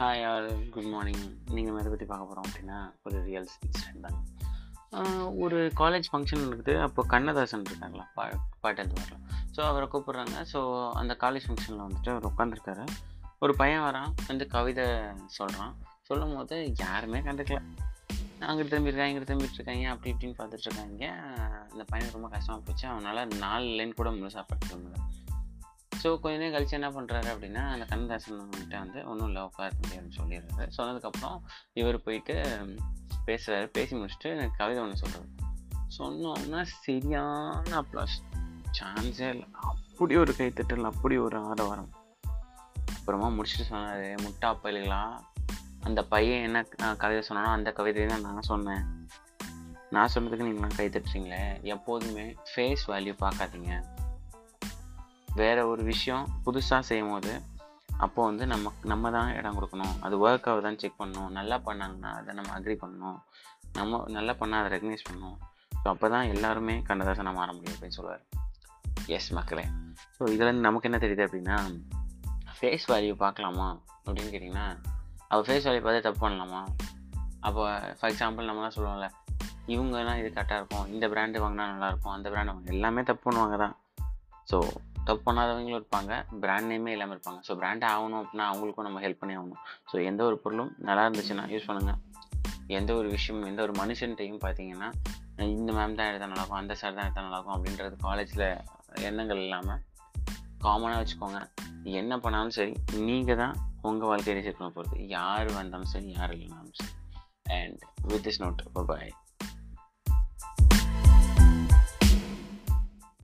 Hi all good morning நீங்கள் எதை பற்றி பார்க்க போகிறோம் அப்படின்னா ஒரு ரியல் இன்சிடென்ட் தான். ஒரு காலேஜ் ஃபங்க்ஷன் இருக்குது அப்போ கண்ணதாசன் இருக்காங்களா? பா பாட்டு வரலாம் ஸோ அவரை கூப்பிட்றாங்க. ஸோ அந்த காலேஜ் ஃபங்க்ஷனில் வந்துட்டு அவர் உட்காந்துருக்காரு ஒரு பையன் வரான். வந்து கவிதை சொல்கிறான் சொல்லும் போது யாருமே கண்டுக்கல. அங்கிட்டு திரும்பியிருக்காங்க இங்கிட்டு திரும்பிட்டு இருக்காங்க அப்படி இப்படின்னு பார்த்துட்ருக்காங்க அந்த பையனுக்கு ரொம்ப கஷ்டமாக போச்சு. அவனால் நாலு லைன் கூட முழுசாக படிக்க முடியல. ஸோ கொஞ்ச நேரம் கழிச்சு என்ன பண்ணுறாரு அப்படின்னா அந்த கண்ணதாசன் வந்துட்டு வந்து ஒன்றும் இல்லை உட்கார முடியாதுன்னு சொல்லிடுறாரு. சொன்னதுக்கப்புறம் இவர் போயிட்டு பேசுகிறாரு பேசி முடிச்சுட்டு எனக்கு கவிதை ஒன்று சொல்கிறாரு சொன்னோம்னா சரியான அப்ளாஸ் சான்ஸே இல்லை. அப்படி ஒரு கைத்தட்டல் அப்படி ஒரு ஆரவாரம். அப்புறமா முடிச்சுட்டு சொன்னார் முட்டா பயில்களா? அந்த பையன் என்ன கவிதை சொன்னானோ அந்த கவிதையை தான் நான் சொன்னேன். நான் சொன்னதுக்கு நீங்களாம் கைத்தட்டுறீங்களே எப்போதுமே ஃபேஸ் வேல்யூ பார்க்காதீங்க. வேறு ஒரு விஷயம் புதுசாக செய்யும் போது அப்போது வந்து நம்ம நம்ம தான் இடம் கொடுக்கணும். அது ஒர்க் ஆகுதான்னு செக் பண்ணணும். நல்லா பண்ணாங்கன்னா அதை நம்ம அக்ரி பண்ணணும். நம்ம நல்லா பண்ணால் அதை ரெகனைஸ் பண்ணணும். ஸோ அப்போ தான் எல்லாருமே கண்ணதாசனாக மாற முடியும் அப்படின்னு சொல்லுவார். எஸ் மக்களே. ஸோ இதுலேருந்து நமக்கு என்ன தெரியுது அப்படின்னா ஃபேஸ் வேல்யூ பார்க்கலாமா அப்படின்னு கேட்டிங்கன்னா அவள் ஃபேஸ் வேல்யூ பார்த்து தப்பு பண்ணலாமா? அப்போ ஃபார் எக்ஸாம்பிள் நம்மலாம் சொல்லுவோம்ல இவங்கெல்லாம் இது கரெக்டாக இருக்கும். இந்த பிராண்டு வாங்கினா நல்லாயிருக்கும் அந்த பிராண்டு வாங்க எல்லாமே தப்பு பண்ணுவாங்க தான். ஸோ தப்பு பண்ணாதவங்களும் இருப்பாங்க. பிராண்ட் நேமே இல்லாமல் இருப்பாங்க. ஸோ பிராண்ட் ஆகணும் அப்படின்னா அவங்களுக்கும் நம்ம ஹெல்ப் பண்ணி ஆகணும். ஸோ எந்த ஒரு பொருளும் நல்லா இருந்துச்சுன்னா யூஸ் பண்ணுங்கள் எந்த ஒரு விஷயம் எந்த ஒரு மனுஷன்ட்டையும் பார்த்தீங்கன்னா இந்த மேம் தான் எடுத்தால் நல்லாயிருக்கும் அந்த சார் தான் எடுத்தால் நல்லாயிருக்கும் அப்படின்றது காலேஜில் எண்ணங்கள் இல்லாமல் காமனாக வச்சுக்கோங்க. என்ன பண்ணாலும் சரி நீங்கள் தான் உங்கள் வாழ்க்கையை சேர்க்கணும் பண்ண போகிறது யார் வந்தாலும் சரி யார் இல்லைனாலும் சரி. And with this note bye